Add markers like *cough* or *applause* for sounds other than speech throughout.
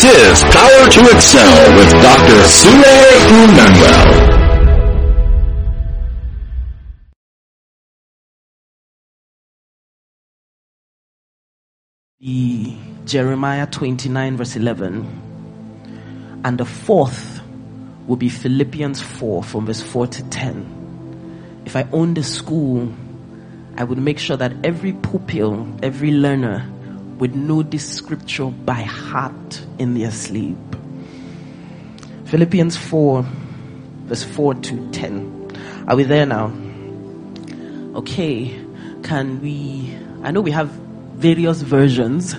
This is Power to Excel with Dr. Sule Emmanuel. The Jeremiah 29 verse 11. And the fourth will be Philippians 4 from verse 4 to 10. If I owned a school, I would make sure that every pupil, every learner would know this scripture by heart in their sleep. Philippians 4 verse 4 to 10. Are we there now? Okay. Can we, I know we have various versions,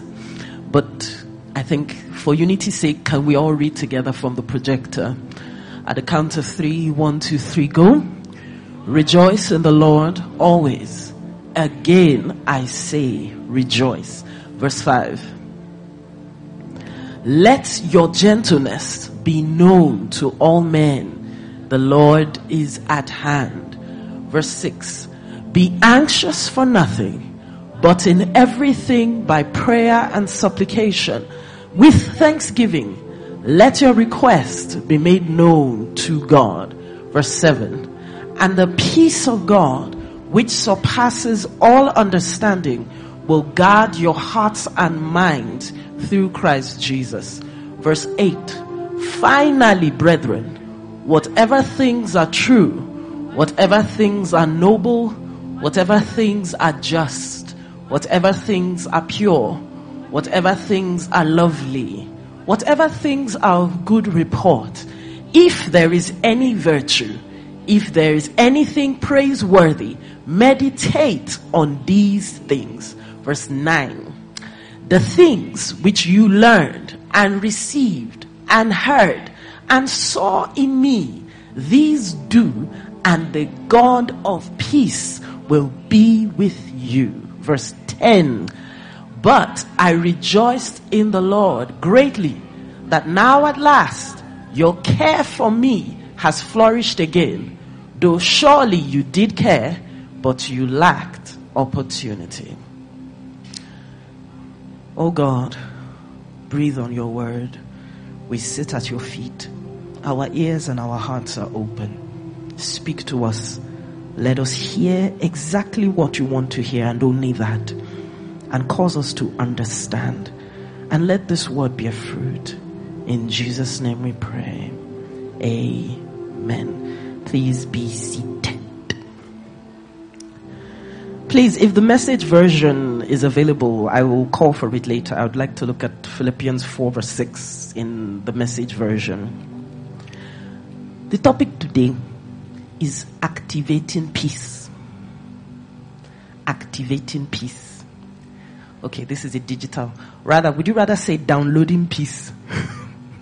but I think for unity's sake, can we all read together from the projector? At the count of three, one, two, three, go. Rejoice in the Lord always. Again, I say rejoice. Verse 5. Let your gentleness be known to all men. The Lord is at hand. Verse 6. Be anxious for nothing but in everything by prayer and supplication with thanksgiving let your request be made known to God. Verse 7. And the peace of God, which surpasses all understanding, will guard your hearts and minds through Christ Jesus. Verse 8. Finally, brethren, whatever things are true, whatever things are noble, whatever things are just, whatever things are pure, whatever things are lovely, whatever things are of good report, if there is any virtue, if there is anything praiseworthy, meditate on these things. Verse 9. The things which you learned and received and heard and saw in me, these do, and the God of peace will be with you verse 10. But I rejoiced in the Lord greatly that now at last your care for me has flourished again, though surely you did care, but you lacked opportunity. Oh God, breathe on your word. We sit at your feet. Our ears and our hearts are open. Speak to us let us hear exactly what you want to hear and only that. And cause us to understand. And let this word be a fruit. In Jesus' name we pray. Amen. Please be seated. Please, if the message version is available, I will call for it later. I would like to look at Philippians 4 verse 6 in the message version. The topic today is activating peace. Activating peace. Okay, this is a digital. Rather, would you rather say downloading peace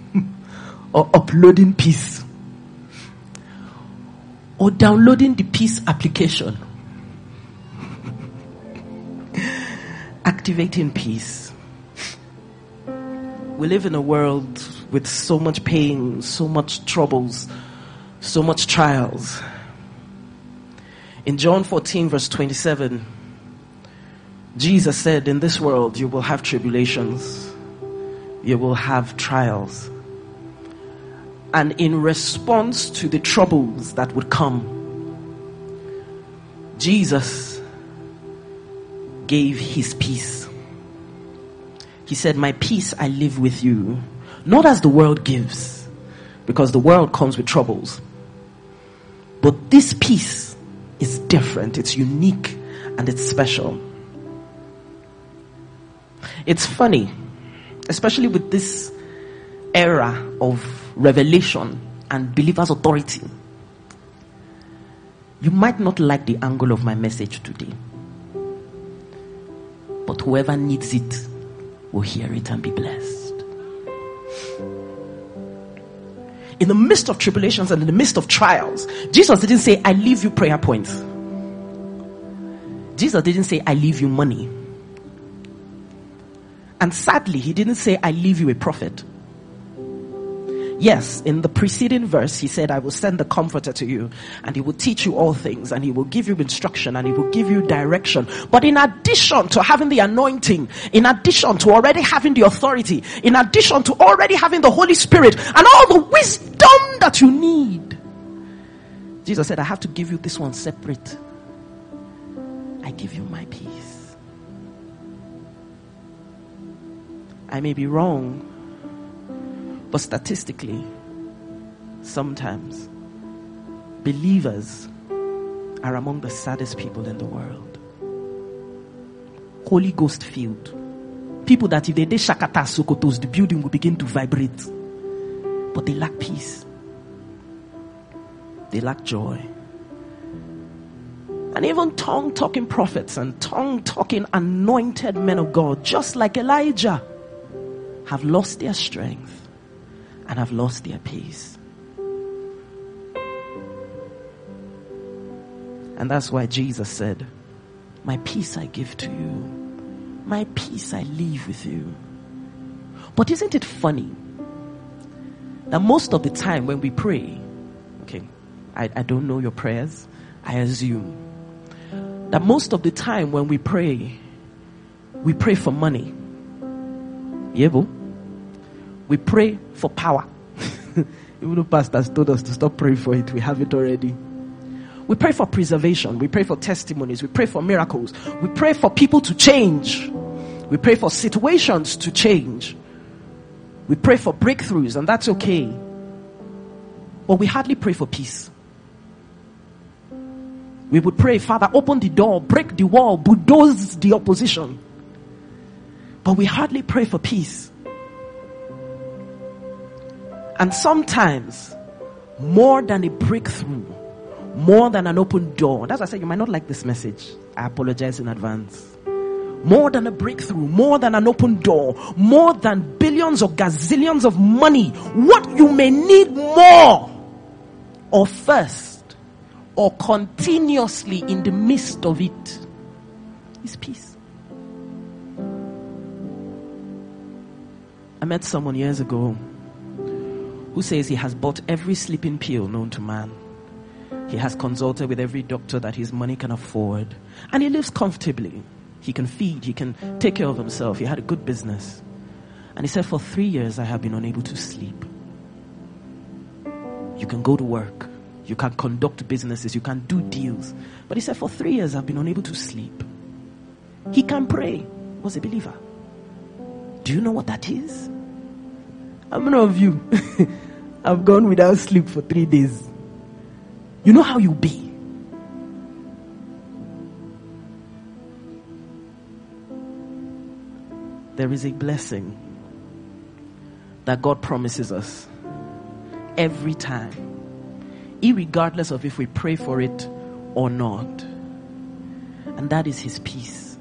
*laughs* or uploading peace? Or downloading the peace application? Activating peace. We live in a world with so much pain, so much troubles, so much trials. In John 14, verse 27, Jesus said, In this world you will have tribulations, you will have trials. And in response to the troubles that would come, Jesus gave his peace. He said, My peace I live with you, not as the world gives, because the world comes with troubles. But this peace is different, it's unique, and it's special. It's funny, especially with this era of revelation and believers' authority. You might not like the angle of my message today, but whoever needs it will hear it and be blessed. in the midst of tribulations and in the midst of trials, Jesus didn't say, I leave you prayer points. Jesus didn't say, I leave you money. And sadly, he didn't say, I leave you a prophet. Yes, in the preceding verse, he said, I will send the comforter to you and he will teach you all things and he will give you instruction and he will give you direction. But in addition to having the anointing, in addition to already having the authority, in addition to already having the Holy Spirit and all the wisdom that you need, Jesus said, I have to give you this one separate. I give you my peace. I may be wrong but statistically, sometimes believers are among the saddest people in the world. Holy Ghost filled. People that if they did Shakata Sokotos, the building will begin to vibrate. But they lack peace. They lack joy. And even tongue talking prophets and tongue talking anointed men of God, just like Elijah, have lost their strength and have lost their peace. And that's why Jesus said, My peace I give to you, my peace I leave with you. But isn't it funny that most of the time when we pray, okay, I, I don't know your prayers, I assume that most of the time when we pray, we pray for money. Yeah, we pray for power. *laughs* Even though pastors told us to stop praying for it, we have it already. We pray for preservation. We pray for testimonies. We pray for miracles. We pray for people to change. We pray for situations to change. We pray for breakthroughs, and that's okay. But we hardly pray for peace. We would pray, Father, open the door, break the wall, bulldoze the opposition. But we hardly pray for peace. And sometimes, more than a breakthrough, more than an open door. That's why I said you might not like this message. I apologize in advance. More than a breakthrough, more than an open door, more than billions or gazillions of money. What you may need more, or first, or continuously in the midst of it, is peace. I met someone years ago who says he has bought every sleeping pill known to man. He has consulted with every doctor that his money can afford. And he lives comfortably. He can feed, he can take care of himself. He had a good business. And he said, For three years, I have been unable to sleep. You can go to work, you can conduct businesses, you can do deals. But he said, For three years, I've been unable to sleep. He can pray, was a believer. Do you know what that is? How many of you *laughs* have gone without sleep for three days? You know how you be. There is a blessing that God promises us every time, regardless of if we pray for it or not. And that is His peace.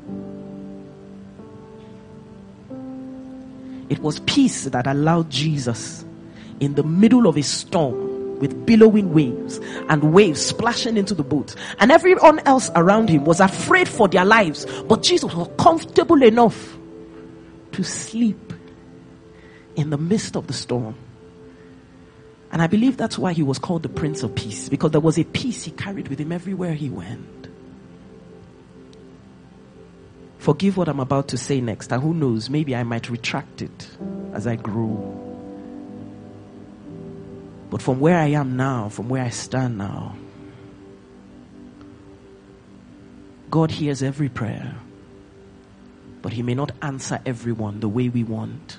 It was peace that allowed Jesus in the middle of a storm with billowing waves and waves splashing into the boat. And everyone else around him was afraid for their lives. But Jesus was comfortable enough to sleep in the midst of the storm. And I believe that's why he was called the Prince of Peace, because there was a peace he carried with him everywhere he went. Forgive what I'm about to say next, and who knows, maybe I might retract it as I grow. But from where I am now, from where I stand now, God hears every prayer, but He may not answer everyone the way we want.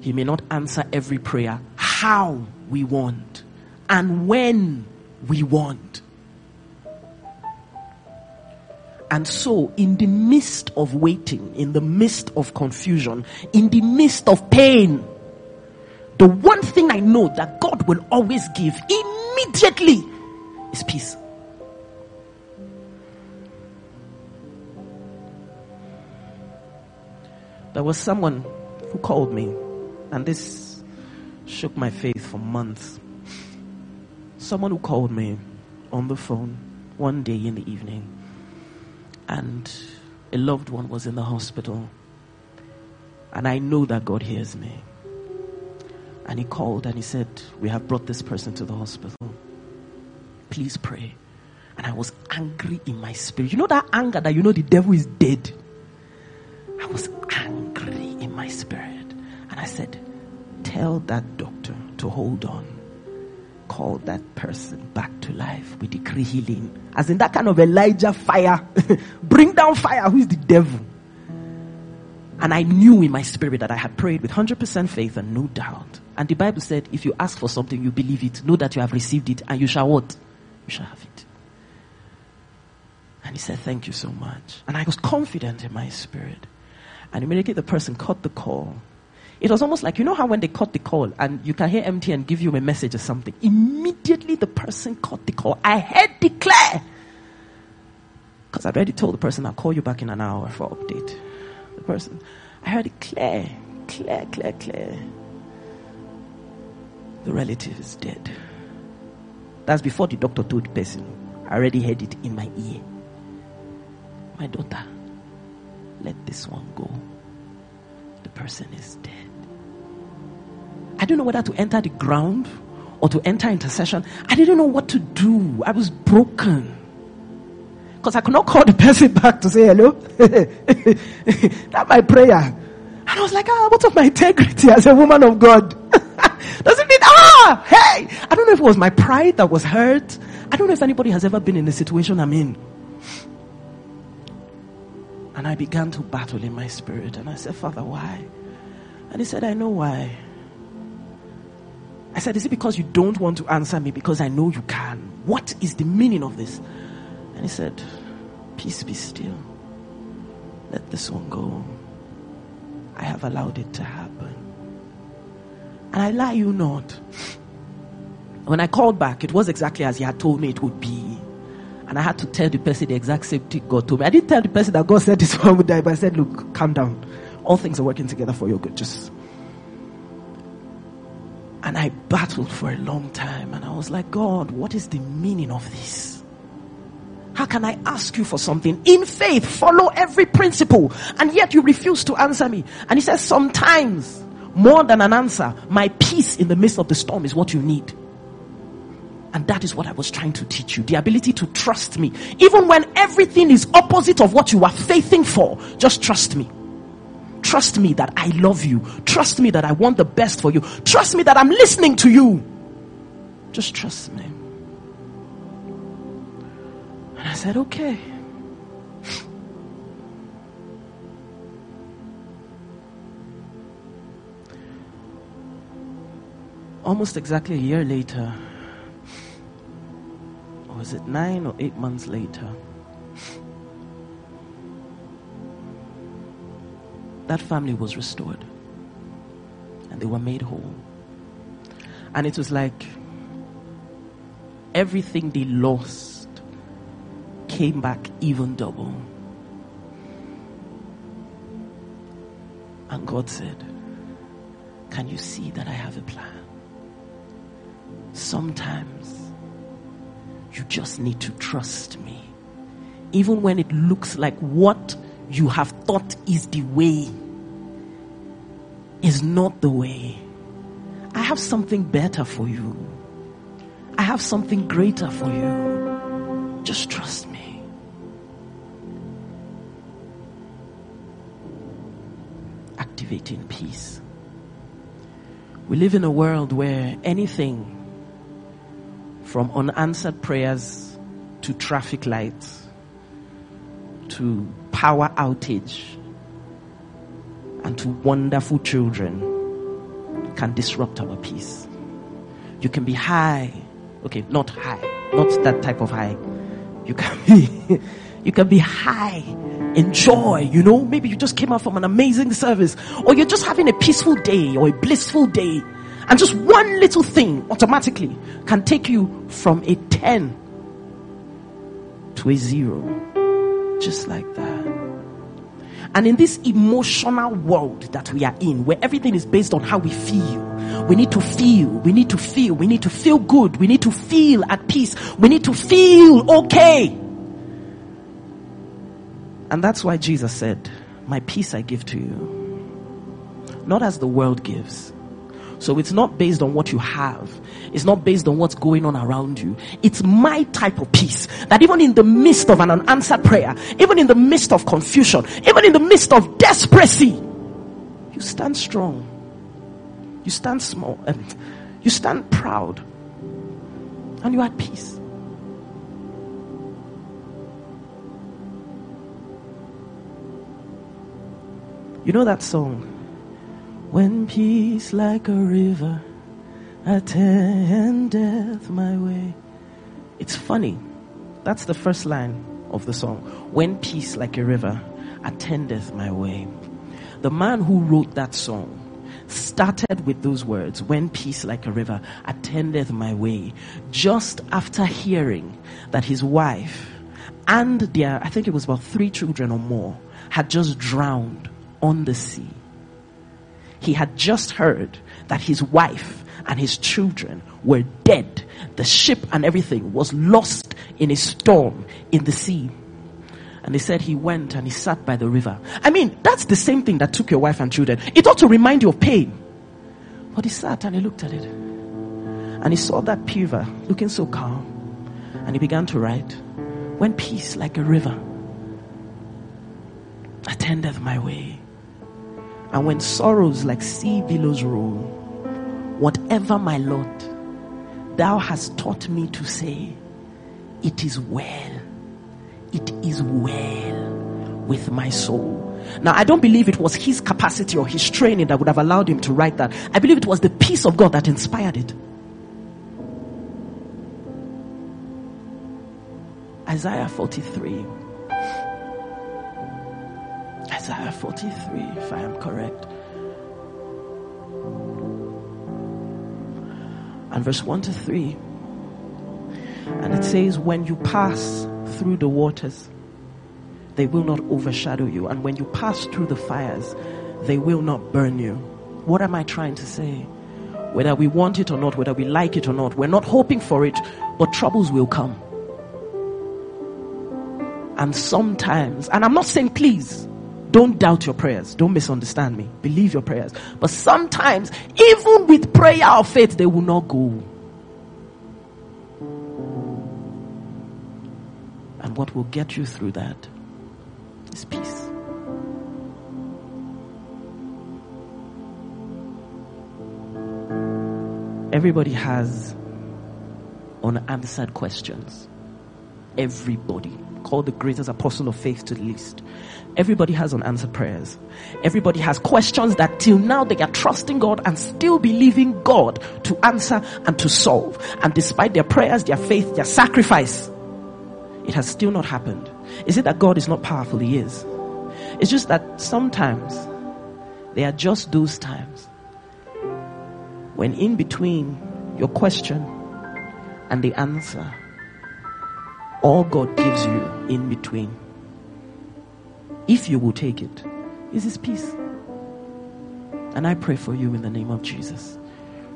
He may not answer every prayer how we want and when we want. And so, in the midst of waiting, in the midst of confusion, in the midst of pain, the one thing I know that God will always give immediately is peace. There was someone who called me, and this shook my faith for months. Someone who called me on the phone one day in the evening and a loved one was in the hospital. And I know that God hears me. And he called and he said, We have brought this person to the hospital. Please pray. And I was angry in my spirit. You know that anger that you know the devil is dead? I was angry in my spirit. And I said, Tell that doctor to hold on. Call that person back to life. We decree healing. As in that kind of Elijah fire. *laughs* Bring down fire. Who is the devil? And I knew in my spirit that I had prayed with 100% faith and no doubt. And the Bible said, if you ask for something, you believe it. Know that you have received it and you shall what? You shall have it. And he said, thank you so much. And I was confident in my spirit. And immediately the person caught the call. It was almost like, you know how when they caught the call and you can hear MTN give you a message or something. Immediately the person caught the call. I heard declare. Because I'd already told the person I'll call you back in an hour for update. The person, I heard it clear, clear, clear, clear. The relative is dead. That's before the doctor told the person. I already heard it in my ear. My daughter, let this one go. The person is dead. I don't know whether to enter the ground or to enter intercession. I didn't know what to do. I was broken. Because I could not call the person *laughs* back to say hello. *laughs* That's my prayer. And I was like, ah, what's of my integrity as a woman of God? Ah, hey? I don't know if it was my pride that was hurt. I don't know if anybody has ever been in the situation I'm in. And I began to battle in my spirit. And I said, Father, why? And he said, I know why. I said, Is it because you don't want to answer me? Because I know you can. What is the meaning of this? And he said, Peace be still. Let this one go. I have allowed it to happen. And I lie you not. When I called back, it was exactly as he had told me it would be. And I had to tell the person the exact same thing God told me. I didn't tell the person that God said this *laughs* one would die, but I said, Look, calm down. All things are working together for your good. Just. And I battled for a long time. And I was like, God, what is the meaning of this? How can I ask you for something in faith, follow every principle, and yet you refuse to answer me? And he says, sometimes more than an answer, my peace in the midst of the storm is what you need. And that is what I was trying to teach you. The ability to trust me. Even when everything is opposite of what you are faithing for, just trust me. Trust me that I love you. Trust me that I want the best for you. Trust me that I'm listening to you. Just trust me. And I said, okay. Almost exactly a year later, or was it nine or eight months later, that family was restored and they were made whole. And it was like everything they lost came back even double. And God said, Can you see that I have a plan? Sometimes you just need to trust me. Even when it looks like what you have thought is the way is not the way. I have something better for you. I have something greater for you. Just trust me. Activating peace. We live in a world where anything from unanswered prayers to traffic lights to power outage and to wonderful children can disrupt our peace. You can be high. Okay, not high. Not that type of high. You can *laughs* be, you can be high enjoy, you know. Maybe you just came out from an amazing service or you're just having a peaceful day or a blissful day and just one little thing automatically can take you from a 10 to a zero. Just like that. And in this emotional world that we are in, where everything is based on how we feel, we need to feel, we need to feel, we need to feel good, we need to feel at peace, we need to feel okay. And that's why Jesus said, My peace I give to you. Not as the world gives. So it's not based on what you have. It's not based on what's going on around you. It's my type of peace that even in the midst of an unanswered prayer, even in the midst of confusion, even in the midst of desperation, you stand strong. You stand small. Um, you stand proud. And you are at peace. You know that song? When peace like a river attendeth my way. It's funny. That's the first line of the song. When peace like a river attendeth my way. The man who wrote that song started with those words, when peace like a river attendeth my way, just after hearing that his wife and their, I think it was about three children or more, had just drowned on the sea. He had just heard that his wife and his children were dead. The ship and everything was lost in a storm in the sea. And they said he went and he sat by the river. I mean, that's the same thing that took your wife and children. It ought to remind you of pain. But he sat and he looked at it. And he saw that river looking so calm. And he began to write, When peace like a river attendeth my way. And when sorrows like sea billows roll, whatever my Lord, thou hast taught me to say, it is well. It is well with my soul. Now, I don't believe it was his capacity or his training that would have allowed him to write that. I believe it was the peace of God that inspired it. Isaiah 43. Isaiah 43, if I am correct. And verse 1 to 3. And it says, When you pass through the waters, they will not overshadow you. And when you pass through the fires, they will not burn you. What am I trying to say? Whether we want it or not, whether we like it or not, we're not hoping for it, but troubles will come. And sometimes, and I'm not saying please, don't doubt your prayers. Don't misunderstand me. Believe your prayers. But sometimes, even with prayer of faith, they will not go. And what will get you through that is peace. Everybody has unanswered questions. Everybody. Call the greatest apostle of faith to the least. Everybody has unanswered prayers. Everybody has questions that till now they are trusting God and still believing God to answer and to solve. And despite their prayers, their faith, their sacrifice, it has still not happened. Is it that God is not powerful? He is. It's just that sometimes there are just those times when in between your question and the answer, all God gives you in between if you will take it, is His peace. And I pray for you in the name of Jesus.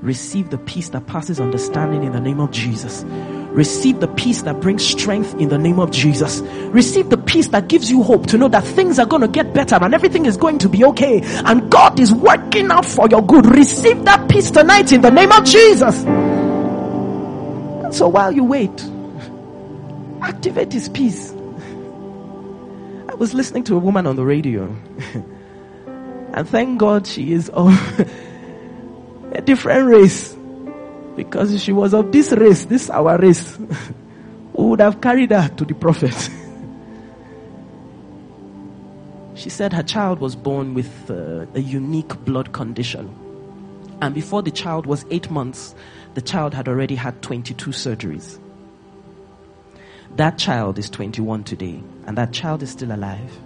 Receive the peace that passes understanding in the name of Jesus. Receive the peace that brings strength in the name of Jesus. Receive the peace that gives you hope to know that things are going to get better and everything is going to be okay. And God is working out for your good. Receive that peace tonight in the name of Jesus. And so while you wait, activate His peace I was listening to a woman on the radio. *laughs* and thank God she is of *laughs* a different race. Because she was of this race, this our race, *laughs* who would have carried her to the prophet. she said her child was born with uh, a unique blood condition. And before the child was eight months, the child had already had 22 surgeries. That child is 21 today, and that child is still alive.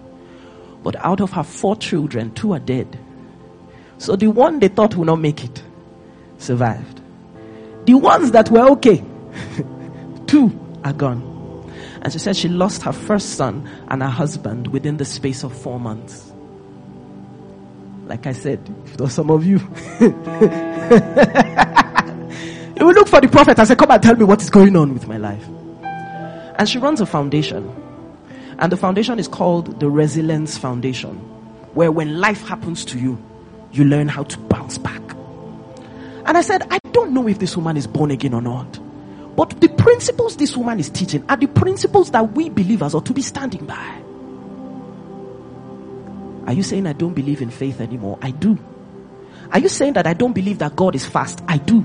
But out of her four children, two are dead. So the one they thought would not make it survived. The ones that were okay, *laughs* two are gone. And she said she lost her first son and her husband within the space of four months. Like I said, for some of you, *laughs* you will look for the prophet and say, Come and tell me what is going on with my life. And she runs a foundation. And the foundation is called the Resilience Foundation, where when life happens to you, you learn how to bounce back. And I said, I don't know if this woman is born again or not. But the principles this woman is teaching are the principles that we believers ought to be standing by. Are you saying I don't believe in faith anymore? I do. Are you saying that I don't believe that God is fast? I do.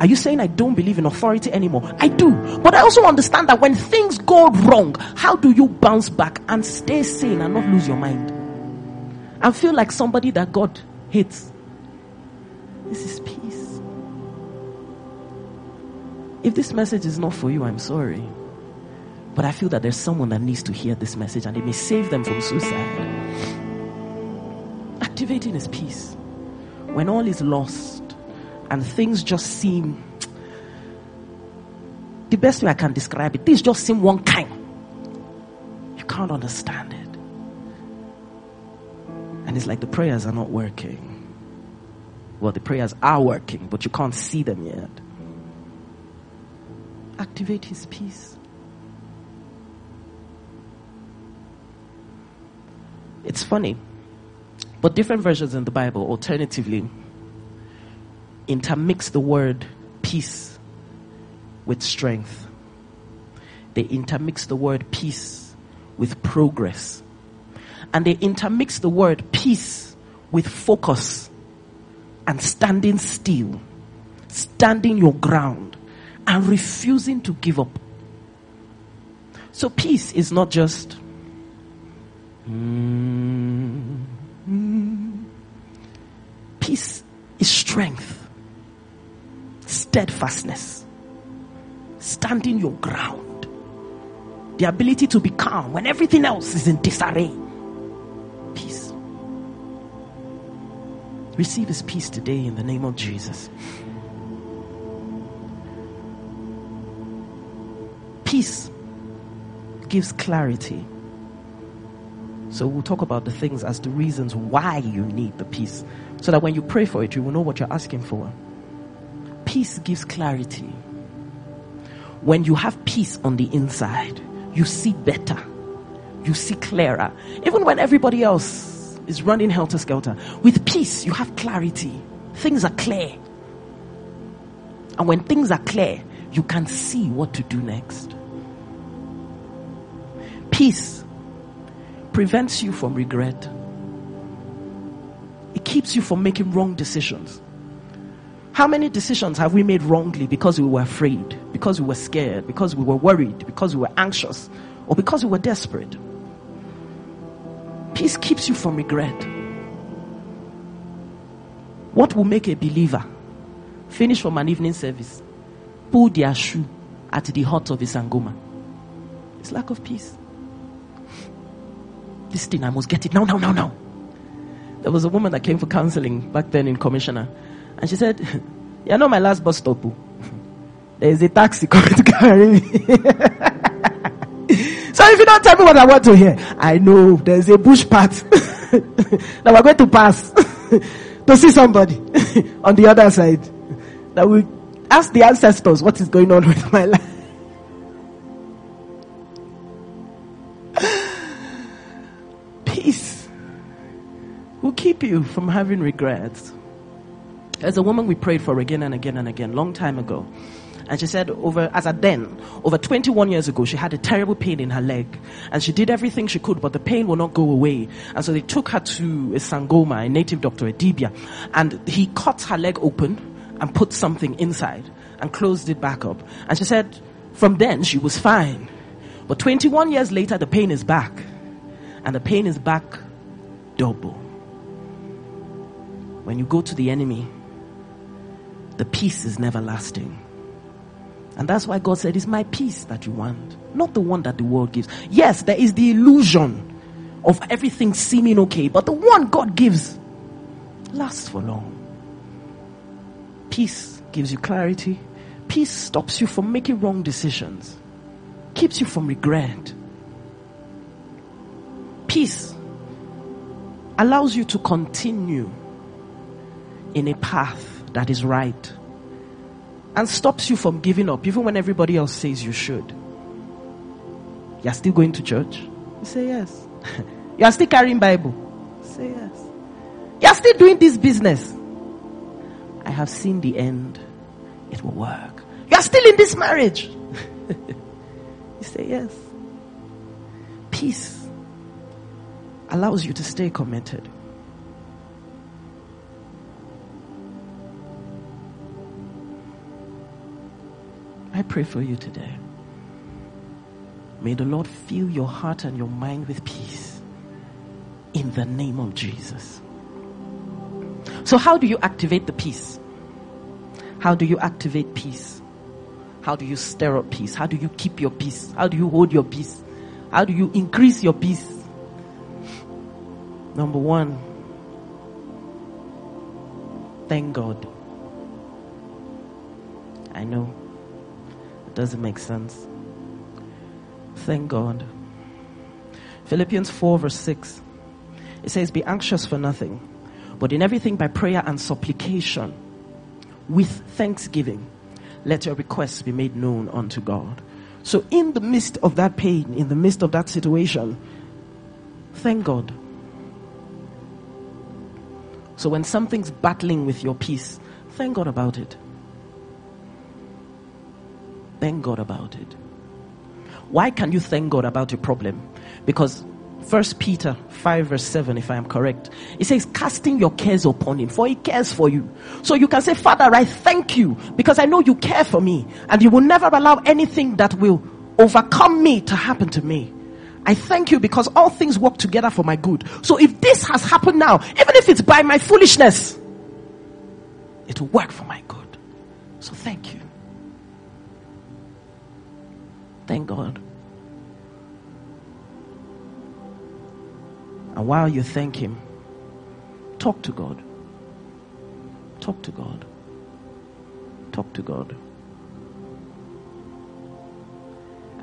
Are you saying I don't believe in authority anymore? I do. But I also understand that when things go wrong, how do you bounce back and stay sane and not lose your mind? And feel like somebody that God hates. This is peace. If this message is not for you, I'm sorry. But I feel that there's someone that needs to hear this message and it may save them from suicide. Activating is peace. When all is lost and things just seem the best way I can describe it, things just seem one kind. You can't understand it. And it's like the prayers are not working. Well, the prayers are working, but you can't see them yet. Activate his peace. It's funny, but different versions in the Bible alternatively intermix the word peace with strength. They intermix the word peace with progress. And they intermix the word peace with focus and standing still, standing your ground and refusing to give up. So peace is not just mm, mm. peace is strength, steadfastness, standing your ground, the ability to be calm when everything else is in disarray. Peace. Receive his peace today in the name of Jesus. Peace gives clarity. So we'll talk about the things as the reasons why you need the peace. So that when you pray for it, you will know what you're asking for. Peace gives clarity. When you have peace on the inside, you see better. You see clearer. Even when everybody else is running helter skelter. With peace, you have clarity. Things are clear. And when things are clear, you can see what to do next. Peace prevents you from regret. It keeps you from making wrong decisions. How many decisions have we made wrongly because we were afraid, because we were scared, because we were worried, because we were anxious, or because we were desperate? Peace keeps you from regret. What will make a believer finish from an evening service, pull their shoe at the hut of Isangoma? It's lack of peace. This thing, I must get it now, now, now, now. There was a woman that came for counseling back then in Commissioner, and she said, *laughs* You're not my last bus stop. oh. *laughs* There is a taxi *laughs* coming to carry me. so if you don't tell me what I want to hear, I know there's a bush path that we're going to pass to see somebody on the other side that will ask the ancestors what is going on with my life. Peace will keep you from having regrets. There's a woman we prayed for again and again and again, long time ago. And she said over, as at then, over 21 years ago, she had a terrible pain in her leg. And she did everything she could, but the pain will not go away. And so they took her to a Sangoma, a native doctor, a Dibia. And he cut her leg open and put something inside and closed it back up. And she said, from then she was fine. But 21 years later, the pain is back. And the pain is back double. When you go to the enemy, the peace is never lasting. And that's why God said, It's my peace that you want, not the one that the world gives. Yes, there is the illusion of everything seeming okay, but the one God gives lasts for long. Peace gives you clarity. Peace stops you from making wrong decisions, keeps you from regret. Peace allows you to continue in a path that is right and stops you from giving up even when everybody else says you should. You're still going to church? You say yes. *laughs* you are still carrying Bible? Say yes. You are still doing this business. I have seen the end. It will work. You are still in this marriage. *laughs* you say yes. Peace allows you to stay committed. I pray for you today. May the Lord fill your heart and your mind with peace in the name of Jesus. So, how do you activate the peace? How do you activate peace? How do you stir up peace? How do you keep your peace? How do you hold your peace? How do you increase your peace? Number one, thank God. I know doesn't make sense. Thank God. Philippians 4, verse 6. It says, Be anxious for nothing, but in everything by prayer and supplication, with thanksgiving, let your requests be made known unto God. So, in the midst of that pain, in the midst of that situation, thank God. So, when something's battling with your peace, thank God about it. Thank God about it. Why can you thank God about your problem? Because First Peter 5 verse 7, if I am correct. It says, casting your cares upon him, for he cares for you. So you can say, Father, I thank you because I know you care for me and you will never allow anything that will overcome me to happen to me. I thank you because all things work together for my good. So if this has happened now, even if it's by my foolishness, it will work for my good. So thank you. Thank God. And while you thank Him, talk to God. Talk to God. Talk to God.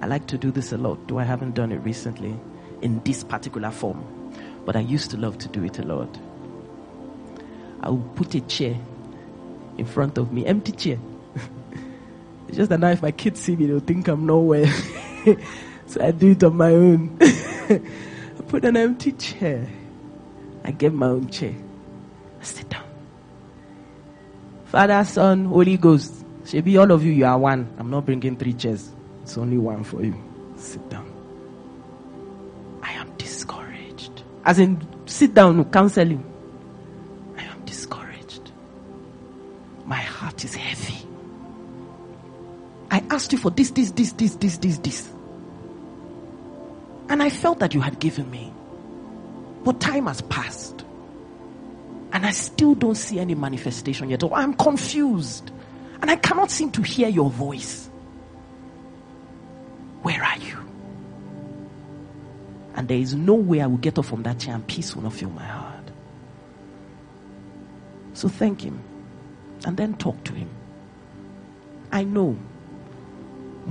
I like to do this a lot, though I haven't done it recently in this particular form. But I used to love to do it a lot. I would put a chair in front of me, empty chair. It's just that now if my kids see me, they'll think I'm nowhere. *laughs* so I do it on my own. *laughs* I put an empty chair. I get my own chair. I sit down. Father, Son, Holy Ghost. Maybe all of you, you are one. I'm not bringing three chairs. It's only one for you. Sit down. I am discouraged. As in, sit down, counseling. I I asked you for this, this, this, this, this, this, this. And I felt that you had given me. But time has passed. And I still don't see any manifestation yet. Or I'm confused. And I cannot seem to hear your voice. Where are you? And there is no way I will get up from that chair and peace will not fill my heart. So thank Him and then talk to Him. I know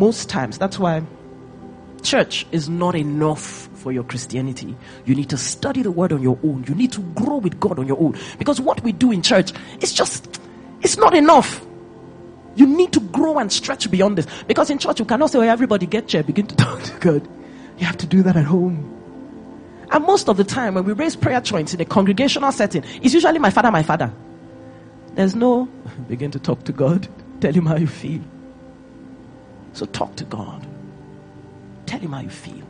most times, that's why church is not enough for your Christianity. You need to study the word on your own. You need to grow with God on your own. Because what we do in church is just, it's not enough. You need to grow and stretch beyond this. Because in church, you cannot say, oh, everybody get chair, begin to *laughs* talk to God. You have to do that at home. And most of the time, when we raise prayer joints in a congregational setting, it's usually my father, my father. There's no *laughs* begin to talk to God, tell him how you feel. So talk to God. Tell him how you feel.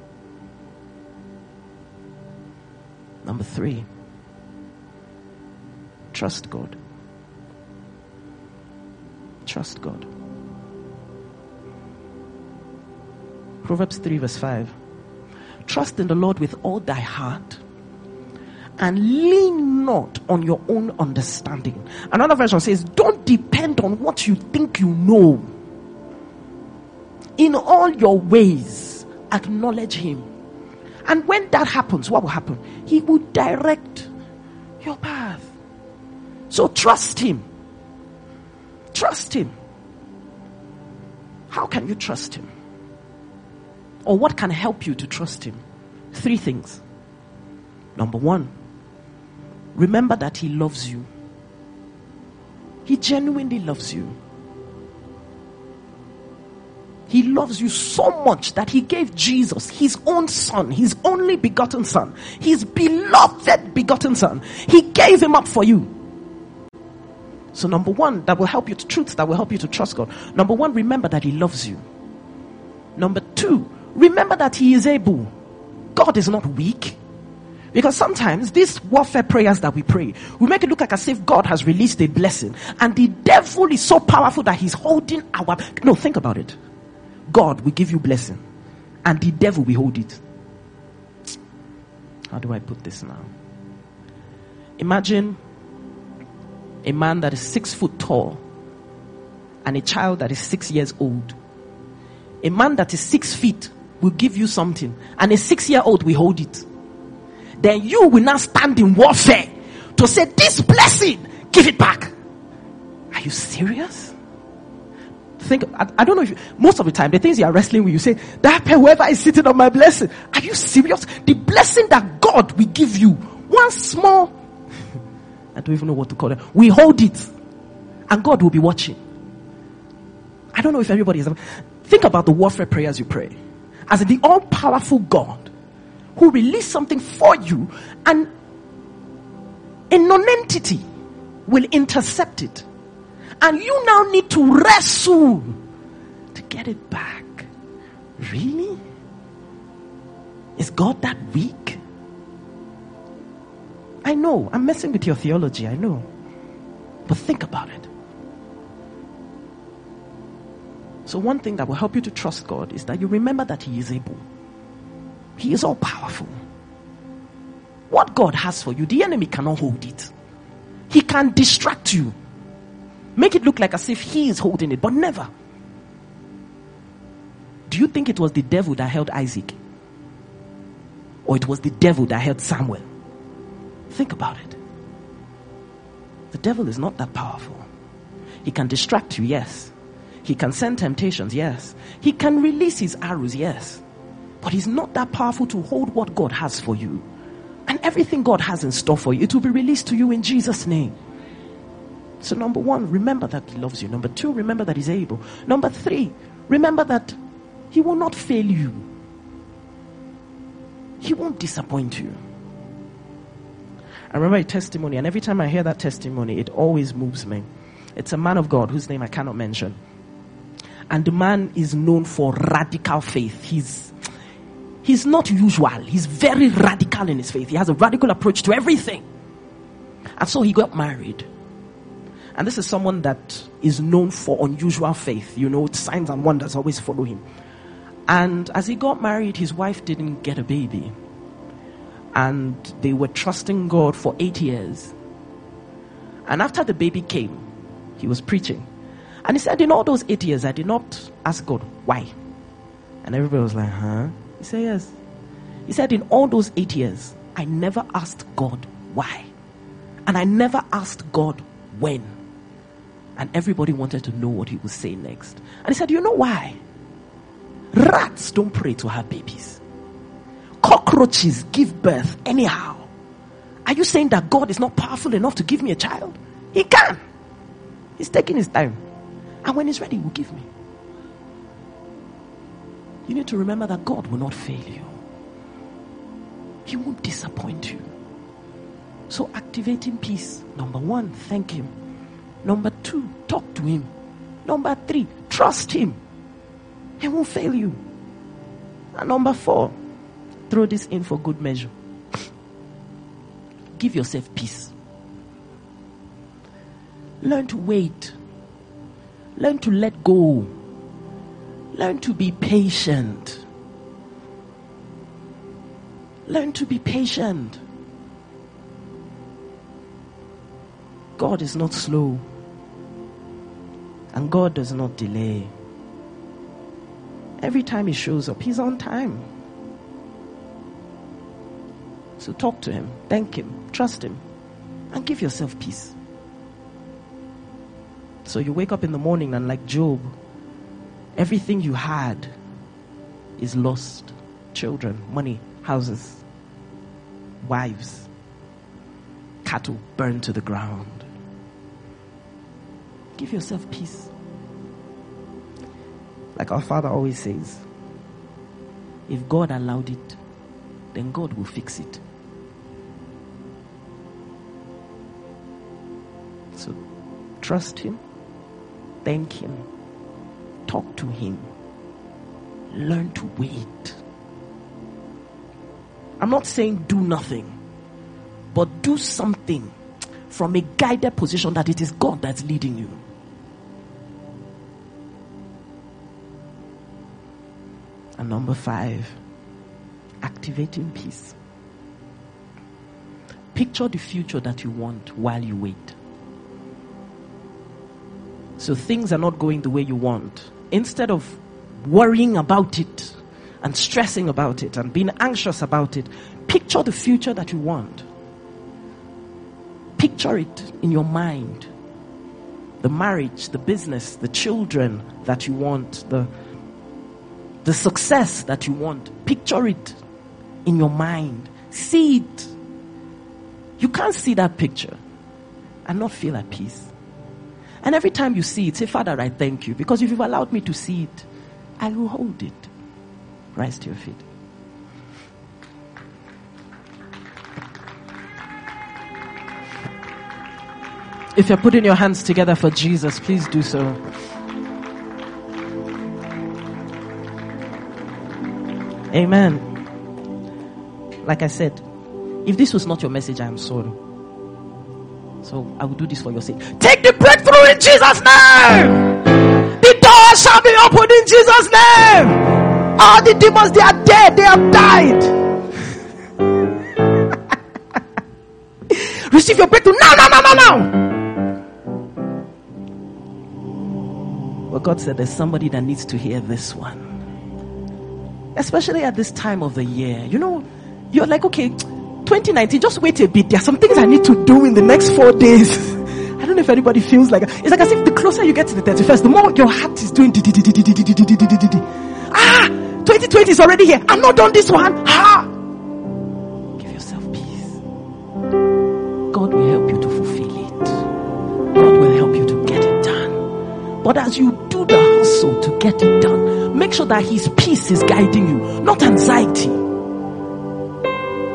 Number three, trust God. Trust God. Proverbs 3, verse 5. Trust in the Lord with all thy heart and lean not on your own understanding. Another version says, Don't depend on what you think you know. In all your ways, acknowledge Him. And when that happens, what will happen? He will direct your path. So trust Him. Trust Him. How can you trust Him? Or what can help you to trust Him? Three things. Number one, remember that He loves you. He genuinely loves you. He loves you so much that he gave Jesus, his own son, his only begotten son, his beloved begotten son. He gave him up for you. So, number one, that will help you to truth, that will help you to trust God. Number one, remember that He loves you. Number two, remember that He is able. God is not weak. Because sometimes these warfare prayers that we pray, we make it look like as if God has released a blessing and the devil is so powerful that he's holding our. No, think about it. God will give you blessing and the devil will hold it. How do I put this now? Imagine a man that is six foot tall and a child that is six years old. A man that is six feet will give you something and a six year old will hold it. Then you will now stand in warfare to say, This blessing, give it back. Are you serious? Think, I, I don't know if you, most of the time, the things you are wrestling with, you say, That whoever is sitting on my blessing, are you serious? The blessing that God will give you, one small *laughs* I don't even know what to call it. We hold it, and God will be watching. I don't know if everybody is. Think about the warfare prayers you pray. As the all powerful God who released something for you, and a non entity will intercept it. And you now need to wrestle to get it back. Really? Is God that weak? I know, I'm messing with your theology, I know. But think about it. So, one thing that will help you to trust God is that you remember that He is able, He is all powerful. What God has for you, the enemy cannot hold it. He can distract you, make it look like as if He is holding it, but never. Do you think it was the devil that held Isaac? Or it was the devil that held Samuel? Think about it. The devil is not that powerful. He can distract you, yes. He can send temptations, yes. He can release his arrows, yes. But he's not that powerful to hold what God has for you. And everything God has in store for you, it will be released to you in Jesus' name. So, number one, remember that He loves you. Number two, remember that He's able. Number three, remember that He will not fail you, He won't disappoint you. I remember a testimony, and every time I hear that testimony, it always moves me. It's a man of God whose name I cannot mention. And the man is known for radical faith. He's he's not usual. He's very radical in his faith. He has a radical approach to everything. And so he got married. And this is someone that is known for unusual faith. You know, signs and wonders always follow him. And as he got married, his wife didn't get a baby and they were trusting God for eight years. And after the baby came, he was preaching. And he said, In all those eight years, I did not ask God why. And everybody was like, Huh? He said, Yes. He said, In all those eight years, I never asked God why. And I never asked God when. And everybody wanted to know what he would say next. And he said, You know why? Rats don't pray to have babies cockroaches give birth anyhow. Are you saying that God is not powerful enough to give me a child? He can. He's taking his time. And when he's ready, he will give me. You need to remember that God will not fail you. He won't disappoint you. So activating peace. Number one, thank him. Number two, talk to him. Number three, trust him. He won't fail you. And number four, Throw this in for good measure. Give yourself peace. Learn to wait. Learn to let go. Learn to be patient. Learn to be patient. God is not slow. And God does not delay. Every time He shows up, He's on time. So talk to Him, thank Him, trust Him, and give yourself peace. So you wake up in the morning and, like Job, everything you had is lost children, money, houses, wives, cattle burned to the ground. Give yourself peace. Like our Father always says, if God allowed it, then God will fix it. So trust Him. Thank Him. Talk to Him. Learn to wait. I'm not saying do nothing, but do something from a guided position that it is God that's leading you. And number five, activating peace. Picture the future that you want while you wait. So things are not going the way you want. Instead of worrying about it and stressing about it and being anxious about it, picture the future that you want. Picture it in your mind. The marriage, the business, the children that you want, the, the success that you want. Picture it in your mind. See it. You can't see that picture and not feel at peace. And every time you see it, say, Father, I thank you because if you've allowed me to see it, I will hold it. Rise to your feet. If you're putting your hands together for Jesus, please do so. Amen. Like I said, if this was not your message, I am sorry. So I will do this for your sake. Take the breakthrough in Jesus' name. The door shall be opened in Jesus' name. All the demons, they are dead. They have died. *laughs* Receive your breakthrough now, now, now, now, now. But God said there's somebody that needs to hear this one. Especially at this time of the year. You know, you're like, okay, 2019, just wait a bit. There are some things I need to do in the next four days. I don't know if anybody feels like it's like as if the closer you get to the 31st, the more your heart is doing. Ah, 2020 is already here. I'm not done this one. Ah, give yourself peace. God will help you to fulfill it. God will help you to get it done. But as you hustle to get it done, make sure that His peace is guiding you, not anxiety.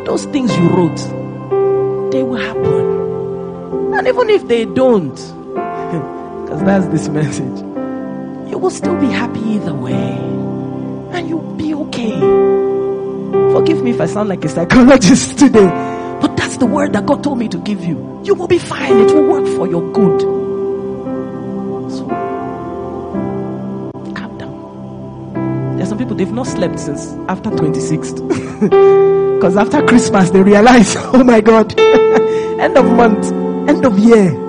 Those things you wrote, they will happen. And even if they don't, *laughs* because that's this message, you will still be happy either way. And you'll be okay. Forgive me if I sound like a psychologist *laughs* today, but that's the word that God told me to give you. You will be fine, it will work for your good. They've not slept since after 26th. Because *laughs* after Christmas, they realize, *laughs* oh my God, *laughs* end of month, end of year.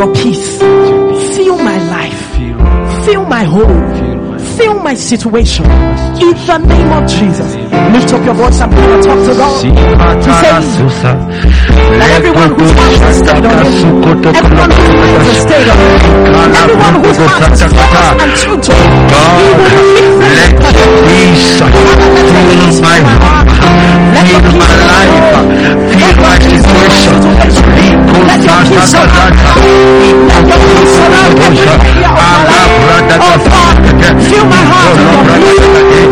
Your peace. Fill my life, fill my home, fill my situation. In the name of Jesus, lift up your voice and pray talk to God. He says that everyone whose heart is stayed on Him, everyone whose mind is stayed on Him, everyone whose heart is focused and true to Him, He will fix Let peace fill my heart, fill my life, fill my situation. Let your peace my. Oh my heart.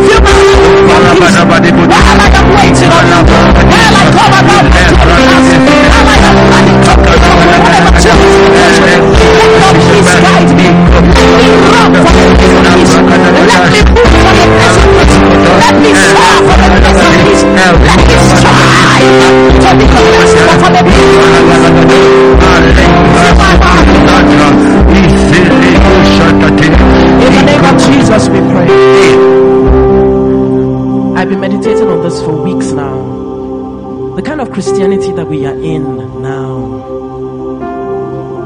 We are in now.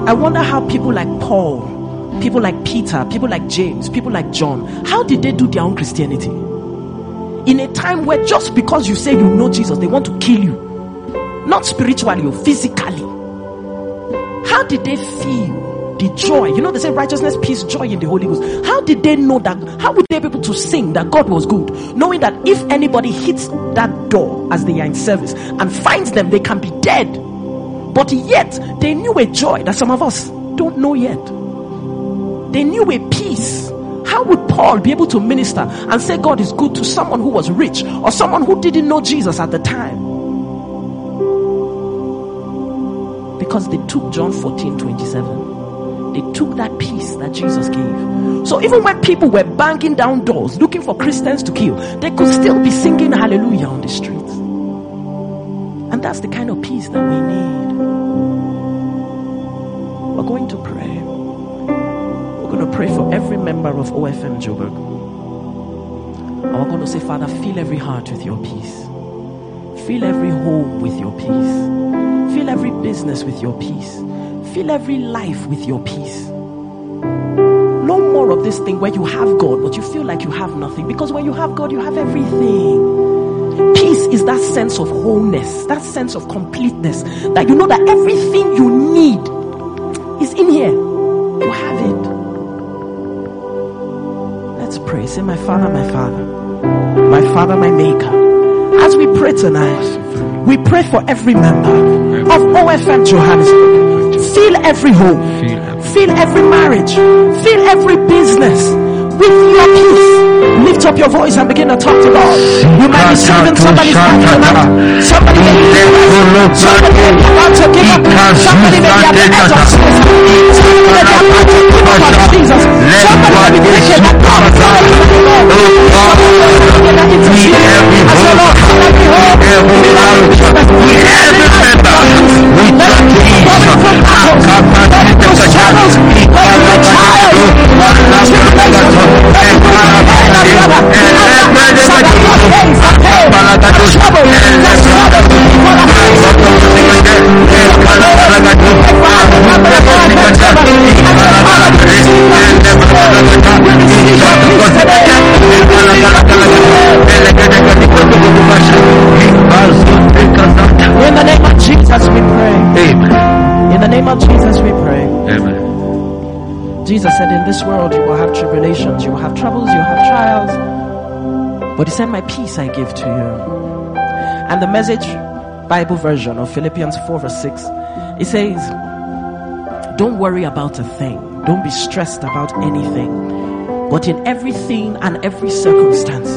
I wonder how people like Paul, people like Peter, people like James, people like John, how did they do their own Christianity? In a time where just because you say you know Jesus, they want to kill you. Not spiritually or physically. How did they feel the joy. You know, they say righteousness, peace, joy in the Holy Ghost. How did they know that? How would they be able to sing that God was good? Knowing that if anybody hits that door as they are in service and finds them, they can be dead. But yet, they knew a joy that some of us don't know yet. They knew a peace. How would Paul be able to minister and say God is good to someone who was rich or someone who didn't know Jesus at the time? Because they took John 14 27. They took that peace that Jesus gave. So even when people were banging down doors looking for Christians to kill, they could still be singing hallelujah on the streets. And that's the kind of peace that we need. We're going to pray. We're going to pray for every member of OFM Joburg. And we're going to say, Father, fill every heart with your peace. Fill every home with your peace. Fill every business with your peace. Fill every life with your peace. No more of this thing where you have God, but you feel like you have nothing. Because when you have God, you have everything. Peace is that sense of wholeness, that sense of completeness, that you know that everything you need is in here. You have it. Let's pray. Say, My Father, my Father, my Father, my Maker. As we pray tonight, we pray for every member of OFM Johannesburg. Fill every home, fill every marriage, fill every business with your peace. Lift up your voice and begin to talk to God. You might be serving somebody's life tonight. Somebody may be depressed. Somebody may be about to give up. Somebody may be at the edge of sickness. Somebody may be about to give up on Jesus. Somebody may be thinking that God is not in the Lord. Somebody may be thinking that intercede. I say, Lord, fill every home. Fill every business. Fill But He said, My peace I give to you. And the message Bible version of Philippians 4 verse 6, it says, Don't worry about a thing, don't be stressed about anything, but in everything and every circumstance,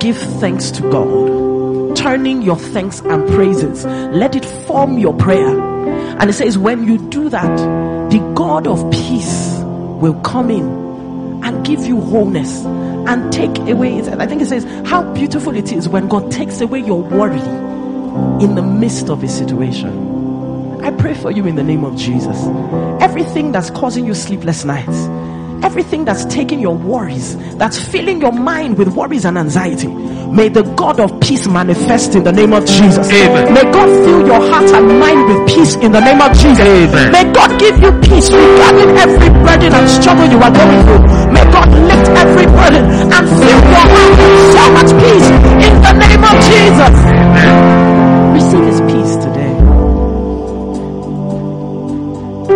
give thanks to God. Turning your thanks and praises, let it form your prayer. And it says, When you do that, the God of peace will come in give you wholeness and take away I think it says how beautiful it is when God takes away your worry in the midst of a situation. I pray for you in the name of Jesus. Everything that's causing you sleepless nights, everything that's taking your worries, that's filling your mind with worries and anxiety, may the God of peace manifest in the name of Jesus. Amen. May God fill your heart and mind with peace in the name of Jesus. Amen. May God give you peace regarding every burden and struggle you are going through. Lift every burden and fill your heart with so much peace in the name of Jesus. Receive his peace today.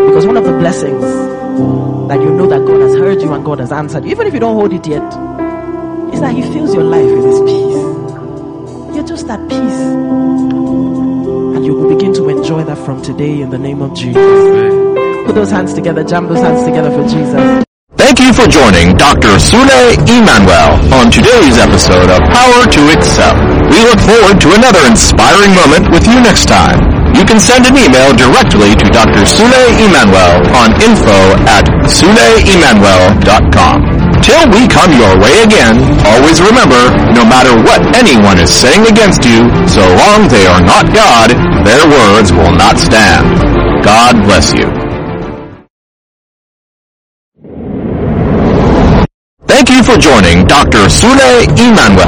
Because one of the blessings that you know that God has heard you and God has answered you, even if you don't hold it yet, is that he fills your life with his peace. You're just at peace. And you will begin to enjoy that from today in the name of Jesus. Put those hands together, jam those hands together for Jesus. Thank you for joining Dr. Sule Emmanuel on today's episode of Power to Excel. We look forward to another inspiring moment with you next time. You can send an email directly to Dr. Sule Emmanuel on info at suleemmanuel.com. Till we come your way again, always remember, no matter what anyone is saying against you, so long they are not God, their words will not stand. God bless you. Thank you for joining Dr. Sule Emmanuel.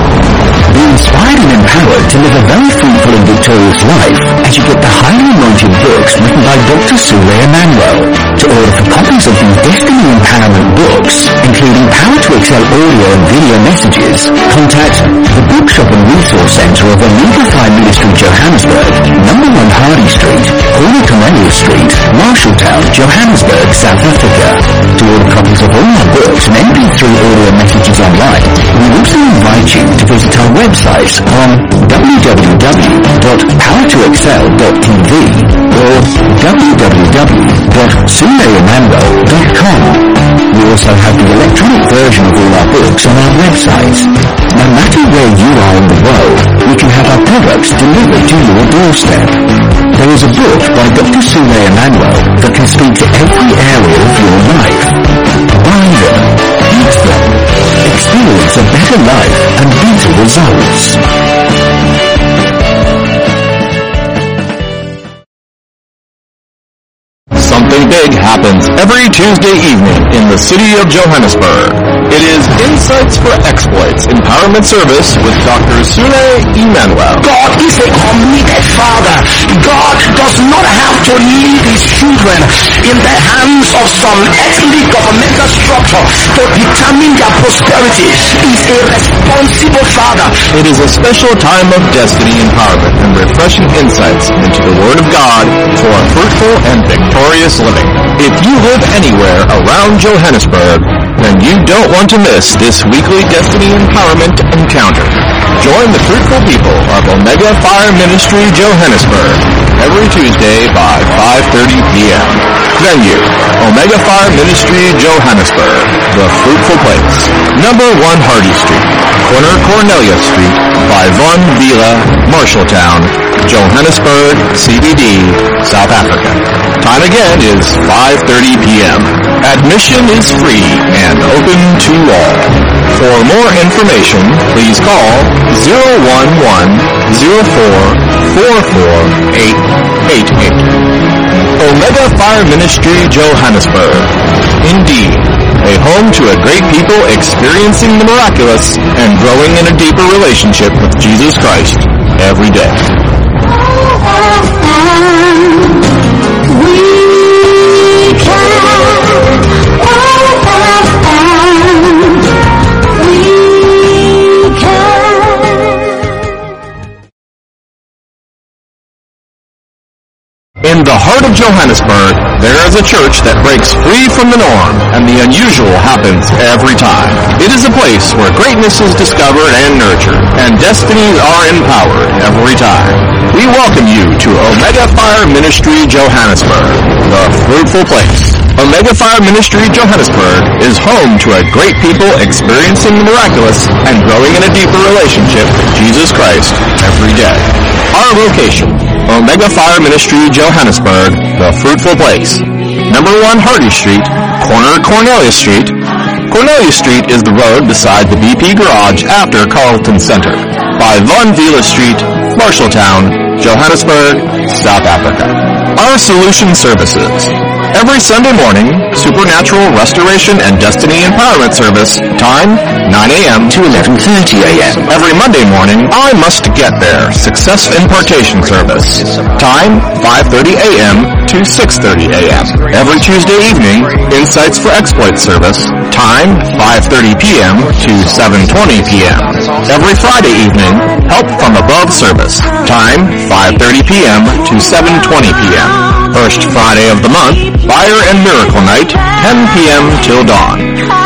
Be inspired and empowered to live a very fruitful and victorious life as you get the highly anointed books written by Dr. Sule Emmanuel. To order for copies of these Destiny Empowerment books including Power to Excel audio and video messages, contact the Bookshop and Resource Centre of Omega Ministry Johannesburg, number 1 Hardy Street, corner Cornelius Street, Marshalltown, Johannesburg, South Africa. To order copies of all our books and MP3 audio messages online, we also invite you to visit our website on www.powertoexcel.tv or www.suleemmanuel.com. We also have the electronic version of all our books on our website. No matter where you are in the world, we can have our products delivered to your doorstep. There is a book by Dr. Sule Emmanuel that can speak to every area of your life. Buy them, eat them, experience a better life and better results. Something big happens every Tuesday evening in the city of Johannesburg. It is Insights for Exploits Empowerment Service with Dr. Sule Emmanuel. God is a committed father. God does not have to leave his children in the hands of some earthly governmental structure to determine their prosperity. He's a responsible father. It is a special time of destiny empowerment and refreshing insights into the Word of God for a fruitful and victorious living. If you live anywhere around Johannesburg, then you don't want to miss this weekly Destiny Empowerment encounter. Join the fruitful people of Omega Fire Ministry Johannesburg every Tuesday by 5.30 p.m. Venue, Omega Fire Ministry Johannesburg, the fruitful place. Number 1 Hardy Street, corner Cornelia Street, by Von Wielligh, Marshalltown, Johannesburg, CBD, South Africa. Time again is 5.30 p.m. Admission is free and open to all. For more information, please call 011-0444-888. Omega Fire Ministry Johannesburg. Indeed, a home to a great people experiencing the miraculous and growing in a deeper relationship with Jesus Christ every day. In the heart of Johannesburg, there is a church that breaks free from the norm, and the unusual happens every time. It is a place where greatness is discovered and nurtured, and destinies are empowered every time. We welcome you to Omega Fire Ministry Johannesburg, the fruitful place. Omega Fire Ministry Johannesburg is home to a great people experiencing the miraculous and growing in a deeper relationship with Jesus Christ every day. Our location, Omega Fire Ministry Johannesburg, the fruitful place. Number 1 Hardy Street, corner Cornelia Street. Cornelia Street is the road beside the BP Garage after Carlton Center. By Von Wielligh Street, Marshalltown, Johannesburg, South Africa. Our solution services. Every Sunday morning, Supernatural Restoration and Destiny Empowerment Service, time 9 a.m. To 11.30 a.m. Every Monday morning, I Must Get There Success Impartation Service. Time 5.30 a.m. to 6.30 a.m. Every Tuesday evening, Insights for Exploit Service. Time 5.30 p.m. to 7.20 p.m. Every Friday evening, Help from Above Service. Time 5.30 p.m. to 7.20 p.m. First Friday of the month, Fire and Miracle Night, 10 p.m. till dawn.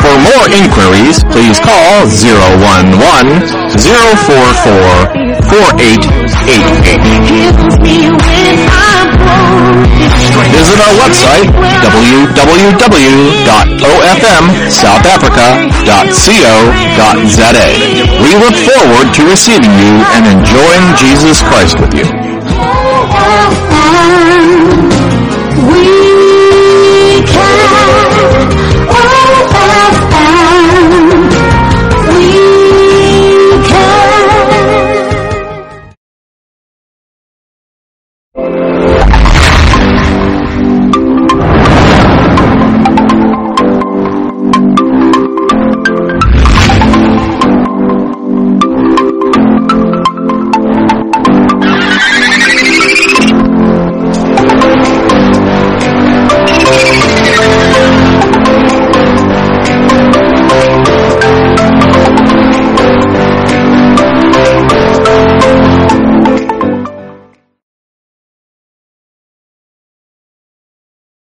For more inquiries, please call 011-044-4888. Visit our website, www.ofmsouthafrica.co.za. We look forward to receiving you and enjoying Jesus Christ with you.